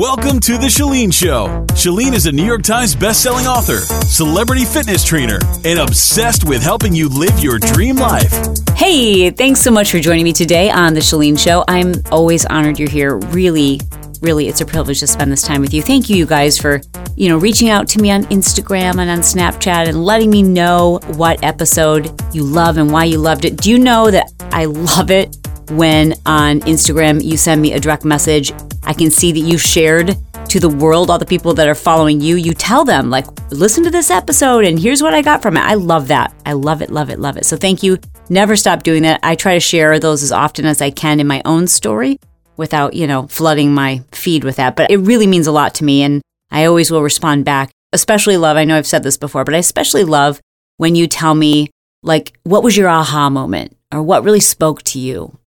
Welcome to The Chalene Show. Chalene is a New York Times bestselling author, celebrity fitness trainer, and obsessed with helping you live your dream life. Hey, thanks so much for joining me today on The Chalene Show. I'm always honored you're here. Really, really, it's a privilege to spend this time with you. Thank you, you guys, for you know reaching out to me on Instagram and on Snapchat and letting me know what episode you love and why you loved it. Do you know that I love it when on Instagram you send me a direct message I can see that you shared to the world, all the people that are following you, you tell them, like, listen to this episode and here's what I got from it. I love that. I love it, love it, love it. So thank you. Never stop doing that. I try to share those as often as I can in my own story without, you know, flooding my feed with that. But it really means a lot to me. And I always will respond back. Especially love, I know I've said this before, but I especially love when you tell me, like, what was your aha moment or what really spoke to you?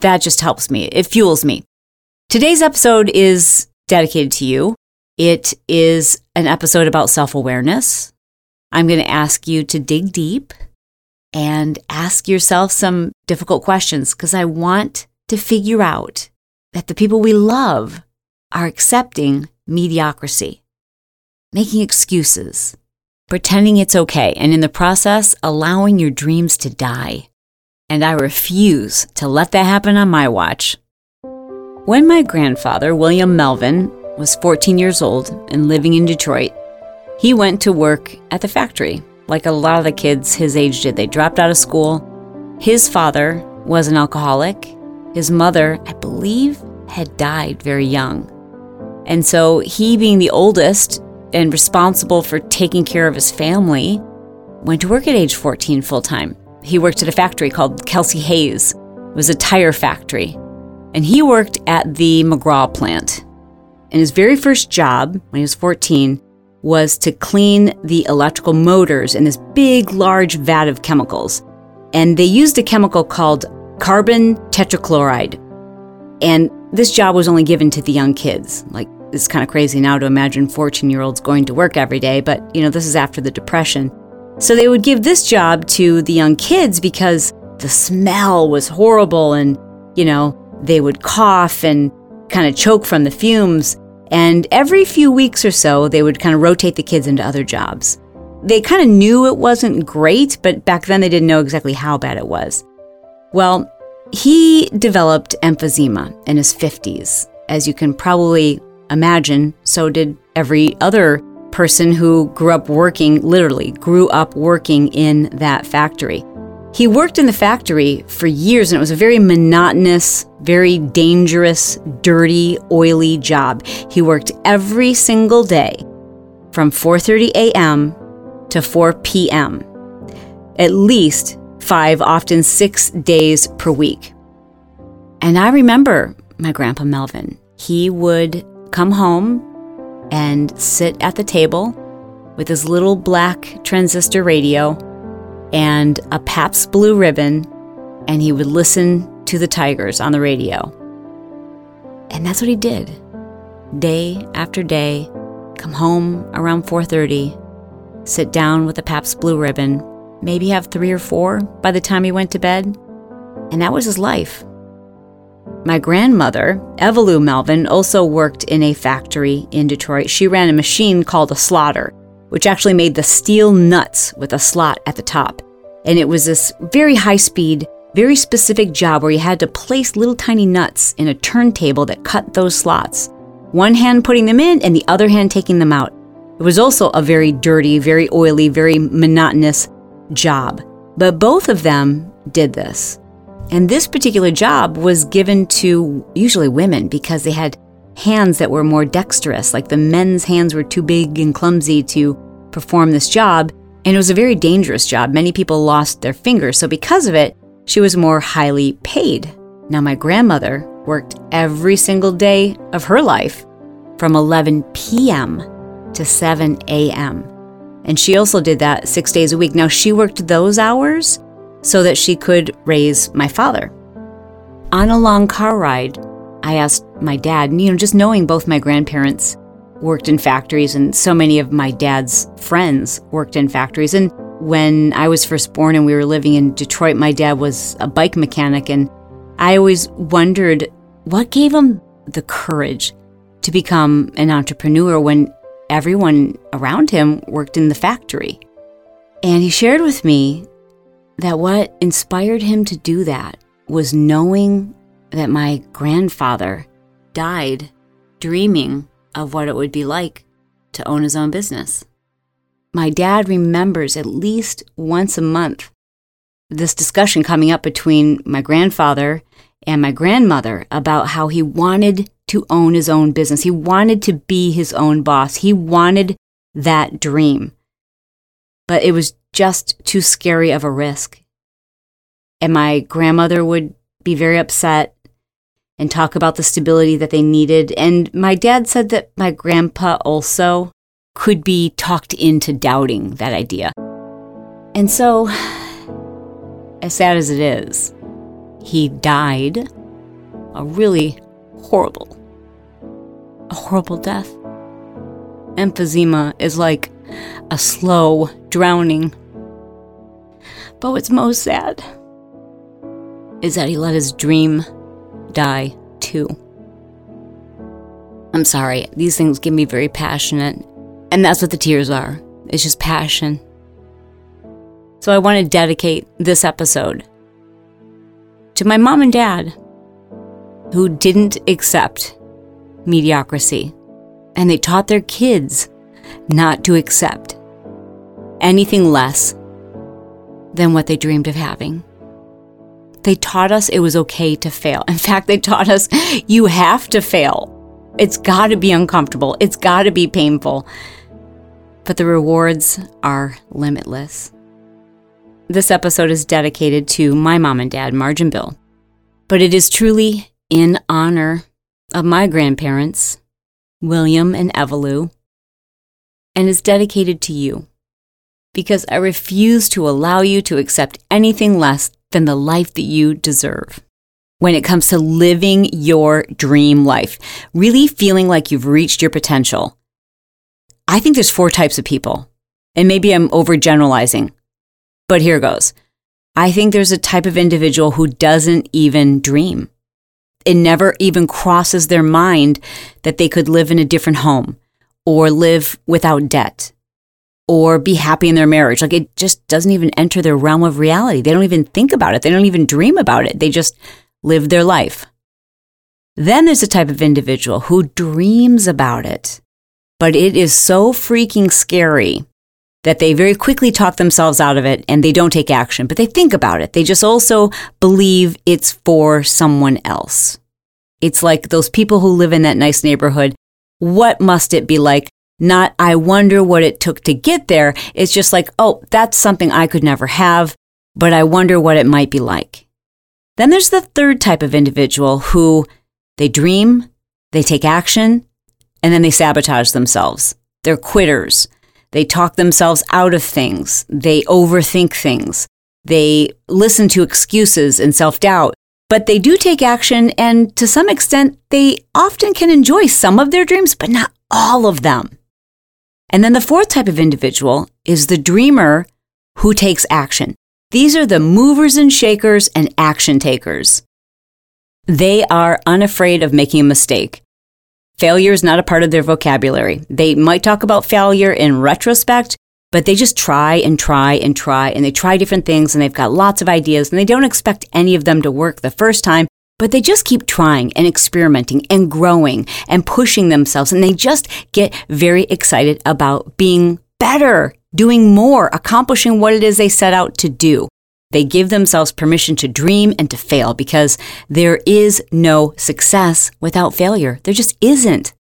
That just helps me. It fuels me. Today's episode is dedicated to you. It is an episode about self awareness. I'm going to ask you to dig deep and ask yourself some difficult questions because I want to figure out that the people we love are accepting mediocrity, making excuses, pretending it's okay, and in the process, allowing your dreams to die. And I refuse to let that happen on my watch. When my grandfather, William Melvin, was 14 years old and living in Detroit, he went to work at the factory, like a lot of the kids his age did. They dropped out of school. His father was an alcoholic. His mother, I believe, had died very young. And so he, being the oldest and responsible for taking care of his family, went to work at age 14 full time. He worked at a factory called Kelsey Hayes. It was a tire factory and he worked at the McGraw plant. And his very first job, when he was 14, was to clean the electrical motors in this big, large vat of chemicals. And they used a chemical called carbon tetrachloride. And this job was only given to the young kids. Like, it's kind of crazy now to imagine 14 year olds going to work every day, but you know, this is after the Depression. So they would give this job to the young kids because the smell was horrible and, you know, they would cough and kind of choke from the fumes. And every few weeks or so, they would kind of rotate the kids into other jobs. They kind of knew it wasn't great, but back then they didn't know exactly how bad it was. Well, he developed emphysema in his 50s. As you can probably imagine, so did every other person who grew up working, literally, grew up working in that factory. He worked in the factory for years and it was a very monotonous, very dangerous, dirty, oily job. He worked every single day from 4:30 a.m. to 4 p.m. At least 5, often 6 days per week. And I remember my grandpa Melvin. He would come home and sit at the table with his little black transistor radio and a Pabst Blue Ribbon, and he would listen to the Tigers on the radio. And that's what he did. Day after day, come home around 4:30, sit down with a Pabst Blue Ribbon, maybe have 3 or 4 by the time he went to bed, and that was his life. My grandmother, Evalou Melvin, also worked in a factory in Detroit. She ran a machine called a slotter, which actually made the steel nuts with a slot at the top. And it was this very high speed, very specific job where you had to place little tiny nuts in a turntable that cut those slots. One hand putting them in and the other hand taking them out. It was also a very dirty, very oily, very monotonous job. But both of them did this. And this particular job was given to usually women because they had hands that were more dexterous, like the men's hands were too big and clumsy to perform this job, and it was a very dangerous job. Many people lost their fingers, so because of it, she was more highly paid. Now, my grandmother worked every single day of her life from 11 p.m. to 7 a.m. And she also did that six days a week. Now, she worked those hours so that she could raise my father. On a long car ride, I asked my dad, you know, just knowing both my grandparents worked in factories and so many of my dad's friends worked in factories. And when I was first born and we were living in Detroit, my dad was a bike mechanic. And I always wondered what gave him the courage to become an entrepreneur when everyone around him worked in the factory. And he shared with me that what inspired him to do that was knowing that my grandfather died dreaming of what it would be like to own his own business. My dad remembers at least once a month this discussion coming up between my grandfather and my grandmother about how he wanted to own his own business. He wanted to be his own boss. He wanted that dream. But it was just too scary of a risk. And my grandmother would be very upset and talk about the stability that they needed. And my dad said that my grandpa also could be talked into doubting that idea. And so, as sad as it is, he died a really horrible, a horrible death. Emphysema is like a slow drowning. But what's most sad is that he let his dream die too. I'm sorry, these things get me very passionate, and that's what the tears are. It's just passion. So I want to dedicate this episode to my mom and dad who didn't accept mediocrity, and they taught their kids not to accept anything less than what they dreamed of having. They taught us it was okay to fail. In fact, they taught us you have to fail. It's got to be uncomfortable, it's got to be painful. But the rewards are limitless. This episode is dedicated to my mom and dad, Marge and Bill. But it is truly in honor of my grandparents, William and Evelou, and is dedicated to you because I refuse to allow you to accept anything less than the life that you deserve. When it comes to living your dream life, really feeling like you've reached your potential, I think there's four types of people. And maybe I'm overgeneralizing, but here goes. I think there's a type of individual who doesn't even dream. It never even crosses their mind that they could live in a different home or live without debt or be happy in their marriage. Like it just doesn't even enter their realm of reality. They don't even think about it. They don't even dream about it. They just live their life. Then there's a type of individual who dreams about it, but it is so freaking scary that they very quickly talk themselves out of it and they don't take action, but they think about it. They just also believe it's for someone else. It's like those people who live in that nice neighborhood. What must it be like not, I wonder what it took to get there. It's just like, oh, that's something I could never have, but I wonder what it might be like. Then there's the third type of individual who they dream, they take action, and then they sabotage themselves. They're quitters. They talk themselves out of things. They overthink things. They listen to excuses and self doubt. But they do take action, and to some extent, they often can enjoy some of their dreams, but not all of them. And then the fourth type of individual is the dreamer who takes action. These are the movers and shakers and action takers. They are unafraid of making a mistake. Failure is not a part of their vocabulary. They might talk about failure in retrospect, but they just try and try and try and they try different things and they've got lots of ideas and they don't expect any of them to work the first time but they just keep trying and experimenting and growing and pushing themselves. And they just get very excited about being better, doing more, accomplishing what it is they set out to do. They give themselves permission to dream and to fail because there is no success without failure. There just isn't.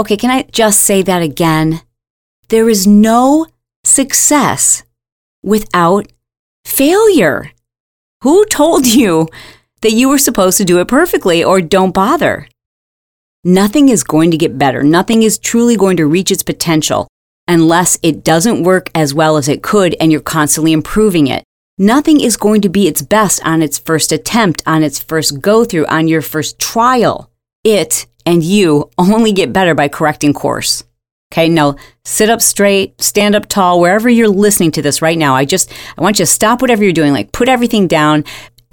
Okay, can I just say that again? There is no success without failure. Who told you that you were supposed to do it perfectly or don't bother. Nothing is going to get better. Nothing is truly going to reach its potential unless it doesn't work as well as it could and you're constantly improving it. Nothing is going to be its best on its first attempt, on its first go through, on your first trial. It and you only get better by correcting course. Okay, now sit up straight, stand up tall, wherever you're listening to this right now. I just, I want you to stop whatever you're doing, like put everything down,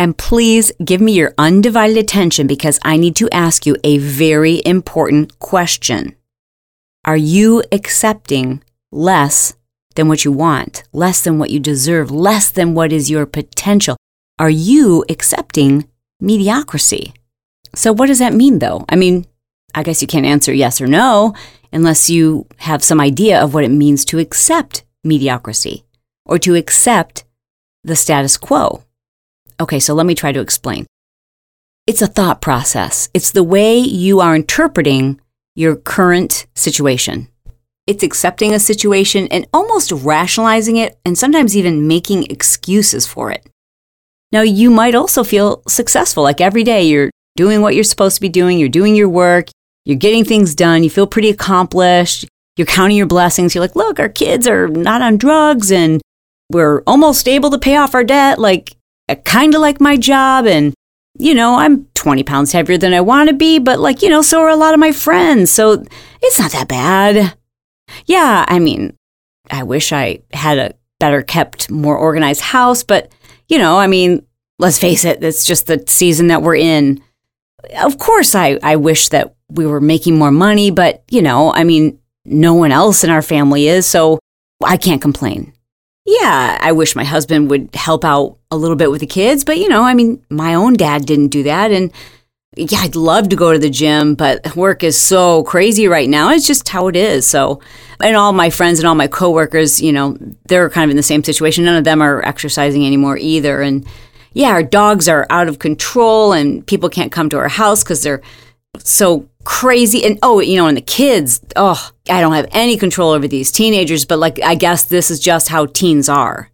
And please give me your undivided attention because I need to ask you a very important question. Are you accepting less than what you want, less than what you deserve, less than what is your potential? Are you accepting mediocrity? So, what does that mean though? I mean, I guess you can't answer yes or no unless you have some idea of what it means to accept mediocrity or to accept the status quo. Okay, so let me try to explain. It's a thought process. It's the way you are interpreting your current situation. It's accepting a situation and almost rationalizing it and sometimes even making excuses for it. Now, you might also feel successful. Like every day you're doing what you're supposed to be doing, you're doing your work, you're getting things done, you feel pretty accomplished, you're counting your blessings. You're like, look, our kids are not on drugs and we're almost able to pay off our debt. Like, Uh, kind of like my job. And, you know, I'm 20 pounds heavier than I want to be, but like, you know, so are a lot of my friends. So it's not that bad. Yeah, I mean, I wish I had a better kept, more organized house, but, you know, I mean, let's face it, it's just the season that we're in. Of course, I, I wish that we were making more money, but, you know, I mean, no one else in our family is, so I can't complain. Yeah, I wish my husband would help out a little bit with the kids, but you know, I mean, my own dad didn't do that. And yeah, I'd love to go to the gym, but work is so crazy right now. It's just how it is. So, and all my friends and all my coworkers, you know, they're kind of in the same situation. None of them are exercising anymore either. And yeah, our dogs are out of control and people can't come to our house because they're so crazy. And oh, you know, and the kids, oh, I don't have any control over these teenagers, but like, I guess this is just how teens are.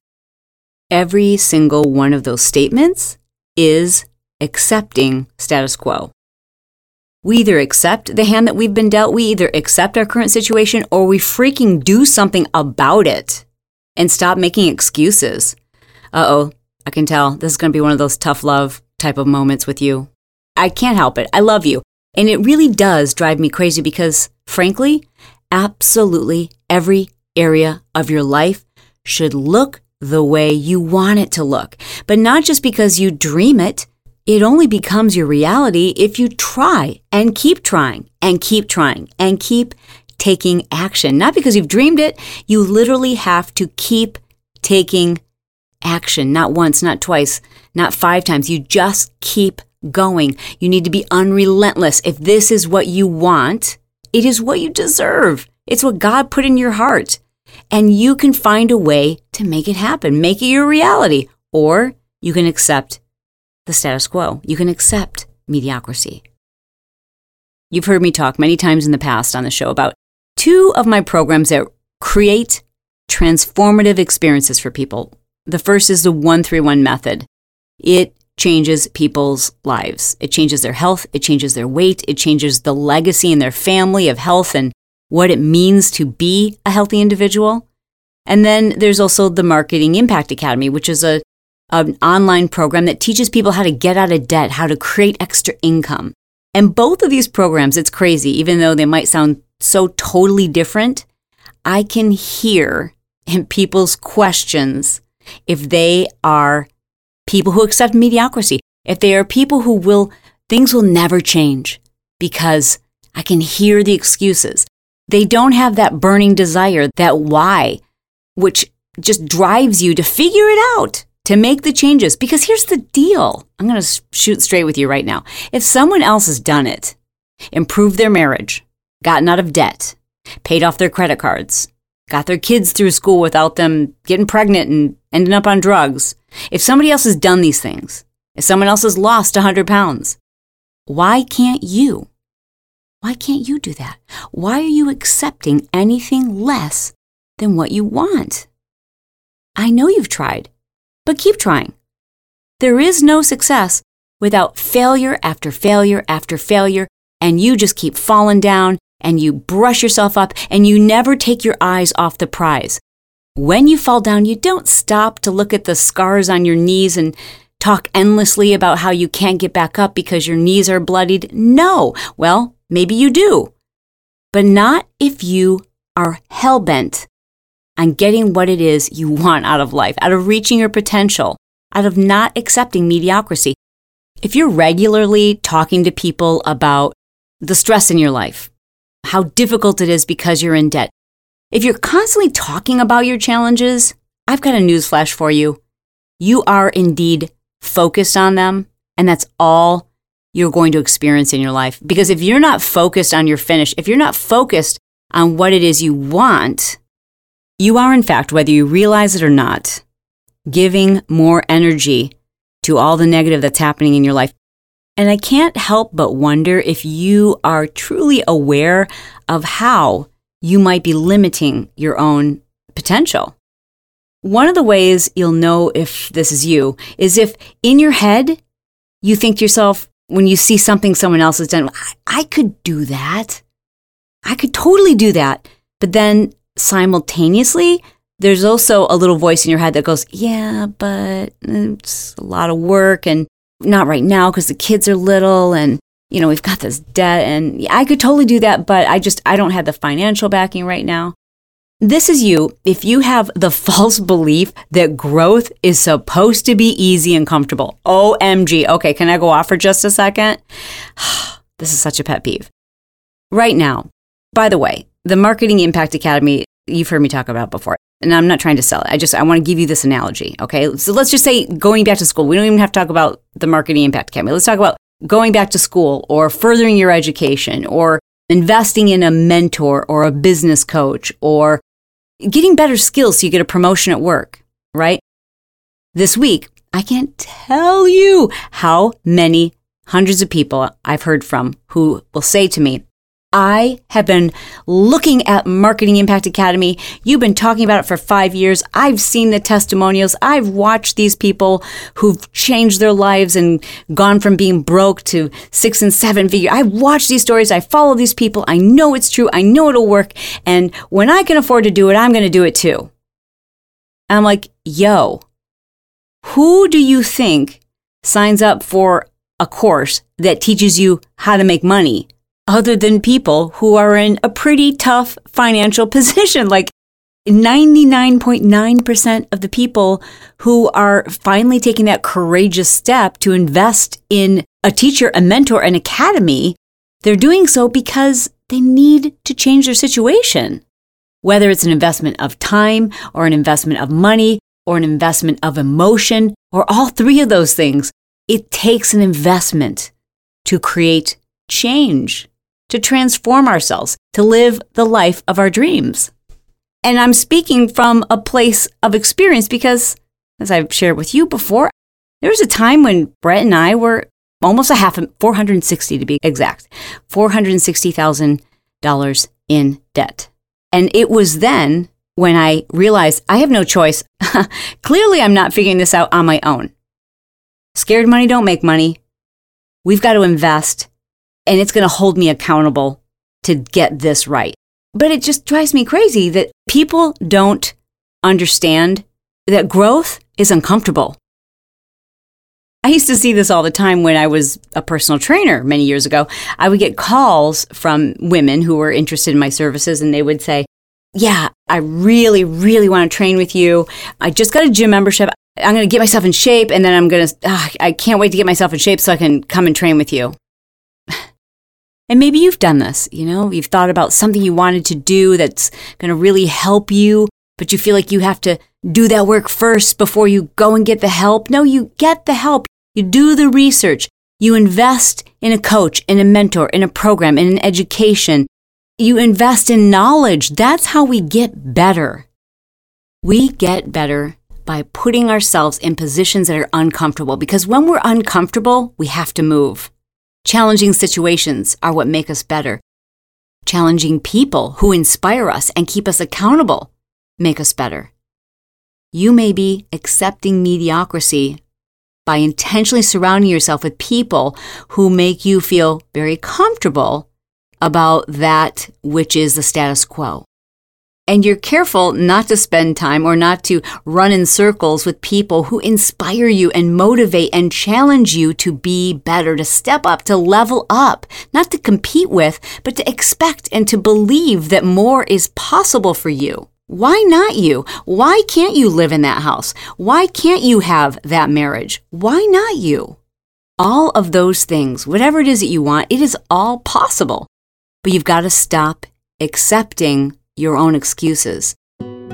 Every single one of those statements is accepting status quo. We either accept the hand that we've been dealt, we either accept our current situation, or we freaking do something about it and stop making excuses. Uh oh, I can tell this is going to be one of those tough love type of moments with you. I can't help it. I love you. And it really does drive me crazy because, frankly, absolutely every area of your life should look the way you want it to look. But not just because you dream it, it only becomes your reality if you try and keep trying and keep trying and keep taking action. Not because you've dreamed it, you literally have to keep taking action. Not once, not twice, not five times. You just keep going. You need to be unrelentless. If this is what you want, it is what you deserve. It's what God put in your heart. And you can find a way to make it happen, make it your reality, or you can accept the status quo. You can accept mediocrity. You've heard me talk many times in the past on the show about two of my programs that create transformative experiences for people. The first is the 131 method. It changes people's lives. It changes their health, it changes their weight, it changes the legacy in their family of health and what it means to be a healthy individual. And then there's also the Marketing Impact Academy, which is a an online program that teaches people how to get out of debt, how to create extra income. And both of these programs, it's crazy, even though they might sound so totally different, I can hear in people's questions if they are people who accept mediocrity, if they are people who will, things will never change because I can hear the excuses. They don't have that burning desire, that why, which just drives you to figure it out, to make the changes. Because here's the deal I'm going to shoot straight with you right now. If someone else has done it, improved their marriage, gotten out of debt, paid off their credit cards, got their kids through school without them getting pregnant and ending up on drugs, if somebody else has done these things, if someone else has lost 100 pounds, why can't you? Why can't you do that? Why are you accepting anything less than what you want? I know you've tried, but keep trying. There is no success without failure after failure after failure, and you just keep falling down and you brush yourself up and you never take your eyes off the prize. When you fall down, you don't stop to look at the scars on your knees and talk endlessly about how you can't get back up because your knees are bloodied. No. Well, maybe you do. But not if you are hell bent on getting what it is you want out of life, out of reaching your potential. out of not accepting mediocrity. If you're regularly talking to people about the stress in your life, how difficult it is because you're in debt, if you're constantly talking about your challenges, I've got a newsflash for you. You are indeed focused on them, and that's all you're going to experience in your life. Because if you're not focused on your finish, if you're not focused on what it is you want, you are, in fact, whether you realize it or not, giving more energy to all the negative that's happening in your life. And I can't help but wonder if you are truly aware of how you might be limiting your own potential. One of the ways you'll know if this is you is if in your head you think to yourself, when you see something someone else has done, I, I could do that. I could totally do that. But then simultaneously, there's also a little voice in your head that goes, Yeah, but mm, it's a lot of work and not right now because the kids are little and you know, we've got this debt and I could totally do that, but I just I don't have the financial backing right now. This is you if you have the false belief that growth is supposed to be easy and comfortable. OMG. Okay, can I go off for just a second? this is such a pet peeve. Right now, by the way, the Marketing Impact Academy, you've heard me talk about before. And I'm not trying to sell it. I just I want to give you this analogy, okay? So let's just say going back to school. We don't even have to talk about the Marketing Impact Academy. Let's talk about going back to school or furthering your education or investing in a mentor or a business coach or getting better skills so you get a promotion at work, right? This week, I can't tell you how many hundreds of people I've heard from who will say to me, I have been looking at Marketing Impact Academy. You've been talking about it for five years. I've seen the testimonials. I've watched these people who've changed their lives and gone from being broke to six and seven figure. I've watched these stories. I follow these people. I know it's true. I know it'll work. And when I can afford to do it, I'm going to do it too. I'm like, yo, who do you think signs up for a course that teaches you how to make money? Other than people who are in a pretty tough financial position. Like 99.9% of the people who are finally taking that courageous step to invest in a teacher, a mentor, an academy, they're doing so because they need to change their situation. Whether it's an investment of time or an investment of money or an investment of emotion or all three of those things, it takes an investment to create change to transform ourselves, to live the life of our dreams. And I'm speaking from a place of experience because, as I've shared with you before, there was a time when Brett and I were almost a half, 460 to be exact, $460,000 in debt. And it was then when I realized I have no choice. Clearly, I'm not figuring this out on my own. Scared money don't make money. We've got to invest and it's going to hold me accountable to get this right. But it just drives me crazy that people don't understand that growth is uncomfortable. I used to see this all the time when I was a personal trainer many years ago. I would get calls from women who were interested in my services and they would say, Yeah, I really, really want to train with you. I just got a gym membership. I'm going to get myself in shape and then I'm going to, uh, I can't wait to get myself in shape so I can come and train with you. And maybe you've done this, you know, you've thought about something you wanted to do that's going to really help you, but you feel like you have to do that work first before you go and get the help. No, you get the help. You do the research. You invest in a coach, in a mentor, in a program, in an education. You invest in knowledge. That's how we get better. We get better by putting ourselves in positions that are uncomfortable because when we're uncomfortable, we have to move. Challenging situations are what make us better. Challenging people who inspire us and keep us accountable make us better. You may be accepting mediocrity by intentionally surrounding yourself with people who make you feel very comfortable about that which is the status quo and you're careful not to spend time or not to run in circles with people who inspire you and motivate and challenge you to be better, to step up, to level up, not to compete with, but to expect and to believe that more is possible for you. Why not you? Why can't you live in that house? Why can't you have that marriage? Why not you? All of those things, whatever it is that you want, it is all possible. But you've got to stop accepting your own excuses.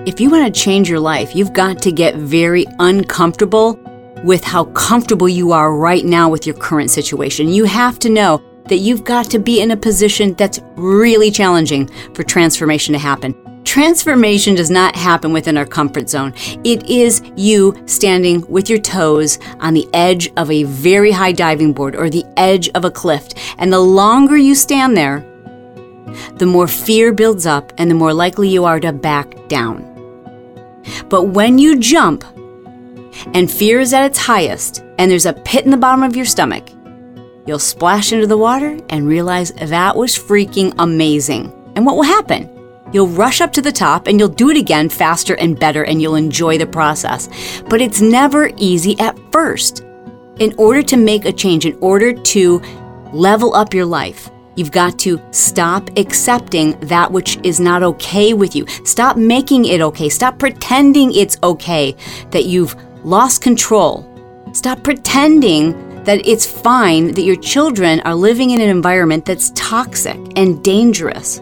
If you want to change your life, you've got to get very uncomfortable with how comfortable you are right now with your current situation. You have to know that you've got to be in a position that's really challenging for transformation to happen. Transformation does not happen within our comfort zone. It is you standing with your toes on the edge of a very high diving board or the edge of a cliff. And the longer you stand there, the more fear builds up and the more likely you are to back down. But when you jump and fear is at its highest and there's a pit in the bottom of your stomach, you'll splash into the water and realize that was freaking amazing. And what will happen? You'll rush up to the top and you'll do it again faster and better and you'll enjoy the process. But it's never easy at first. In order to make a change, in order to level up your life, You've got to stop accepting that which is not okay with you. Stop making it okay. Stop pretending it's okay that you've lost control. Stop pretending that it's fine that your children are living in an environment that's toxic and dangerous.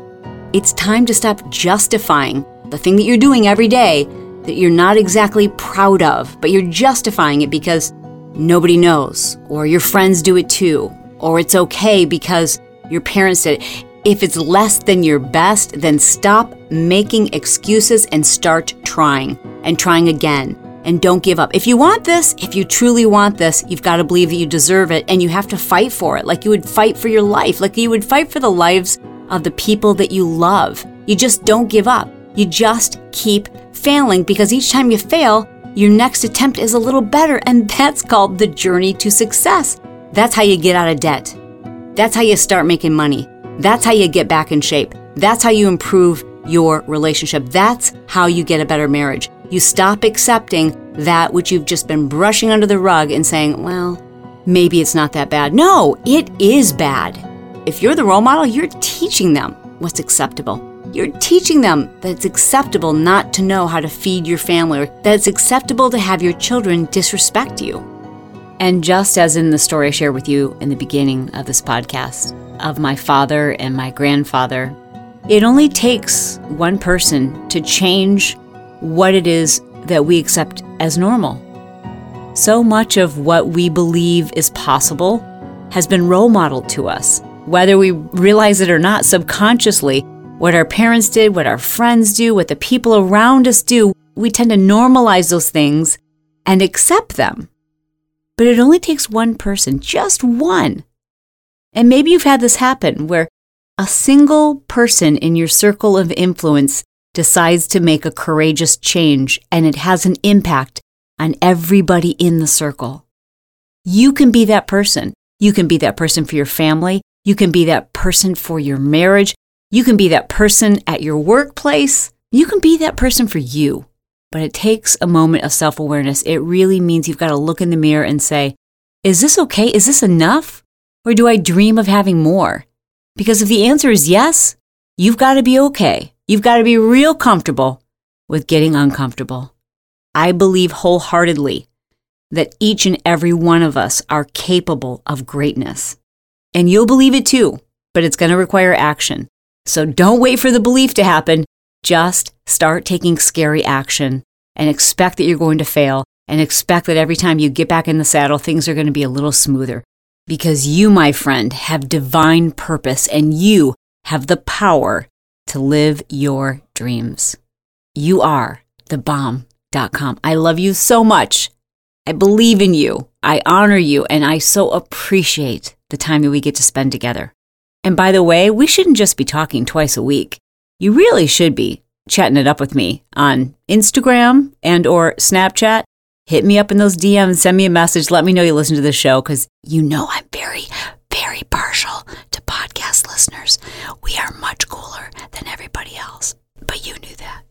It's time to stop justifying the thing that you're doing every day that you're not exactly proud of, but you're justifying it because nobody knows, or your friends do it too, or it's okay because your parents it. If it's less than your best, then stop making excuses and start trying and trying again. And don't give up. If you want this, if you truly want this, you've got to believe that you deserve it and you have to fight for it like you would fight for your life, like you would fight for the lives of the people that you love. You just don't give up. You just keep failing because each time you fail, your next attempt is a little better. And that's called the journey to success. That's how you get out of debt. That's how you start making money. That's how you get back in shape. That's how you improve your relationship. That's how you get a better marriage. You stop accepting that which you've just been brushing under the rug and saying, well, maybe it's not that bad. No, it is bad. If you're the role model, you're teaching them what's acceptable. You're teaching them that it's acceptable not to know how to feed your family or that it's acceptable to have your children disrespect you. And just as in the story I shared with you in the beginning of this podcast of my father and my grandfather, it only takes one person to change what it is that we accept as normal. So much of what we believe is possible has been role modeled to us whether we realize it or not, subconsciously, what our parents did, what our friends do, what the people around us do, we tend to normalize those things and accept them. But it only takes one person, just one. And maybe you've had this happen where a single person in your circle of influence decides to make a courageous change and it has an impact on everybody in the circle. You can be that person. You can be that person for your family. You can be that person for your marriage. You can be that person at your workplace. You can be that person for you. But it takes a moment of self awareness. It really means you've got to look in the mirror and say, Is this okay? Is this enough? Or do I dream of having more? Because if the answer is yes, you've got to be okay. You've got to be real comfortable with getting uncomfortable. I believe wholeheartedly that each and every one of us are capable of greatness. And you'll believe it too, but it's going to require action. So don't wait for the belief to happen. Just start taking scary action and expect that you're going to fail and expect that every time you get back in the saddle, things are going to be a little smoother. Because you, my friend, have divine purpose and you have the power to live your dreams. You are the bomb.com. I love you so much. I believe in you. I honor you and I so appreciate the time that we get to spend together. And by the way, we shouldn't just be talking twice a week you really should be chatting it up with me on Instagram and or Snapchat. Hit me up in those DMs, send me a message, let me know you listen to the show cuz you know I'm very very partial to podcast listeners. We are much cooler than everybody else, but you knew that.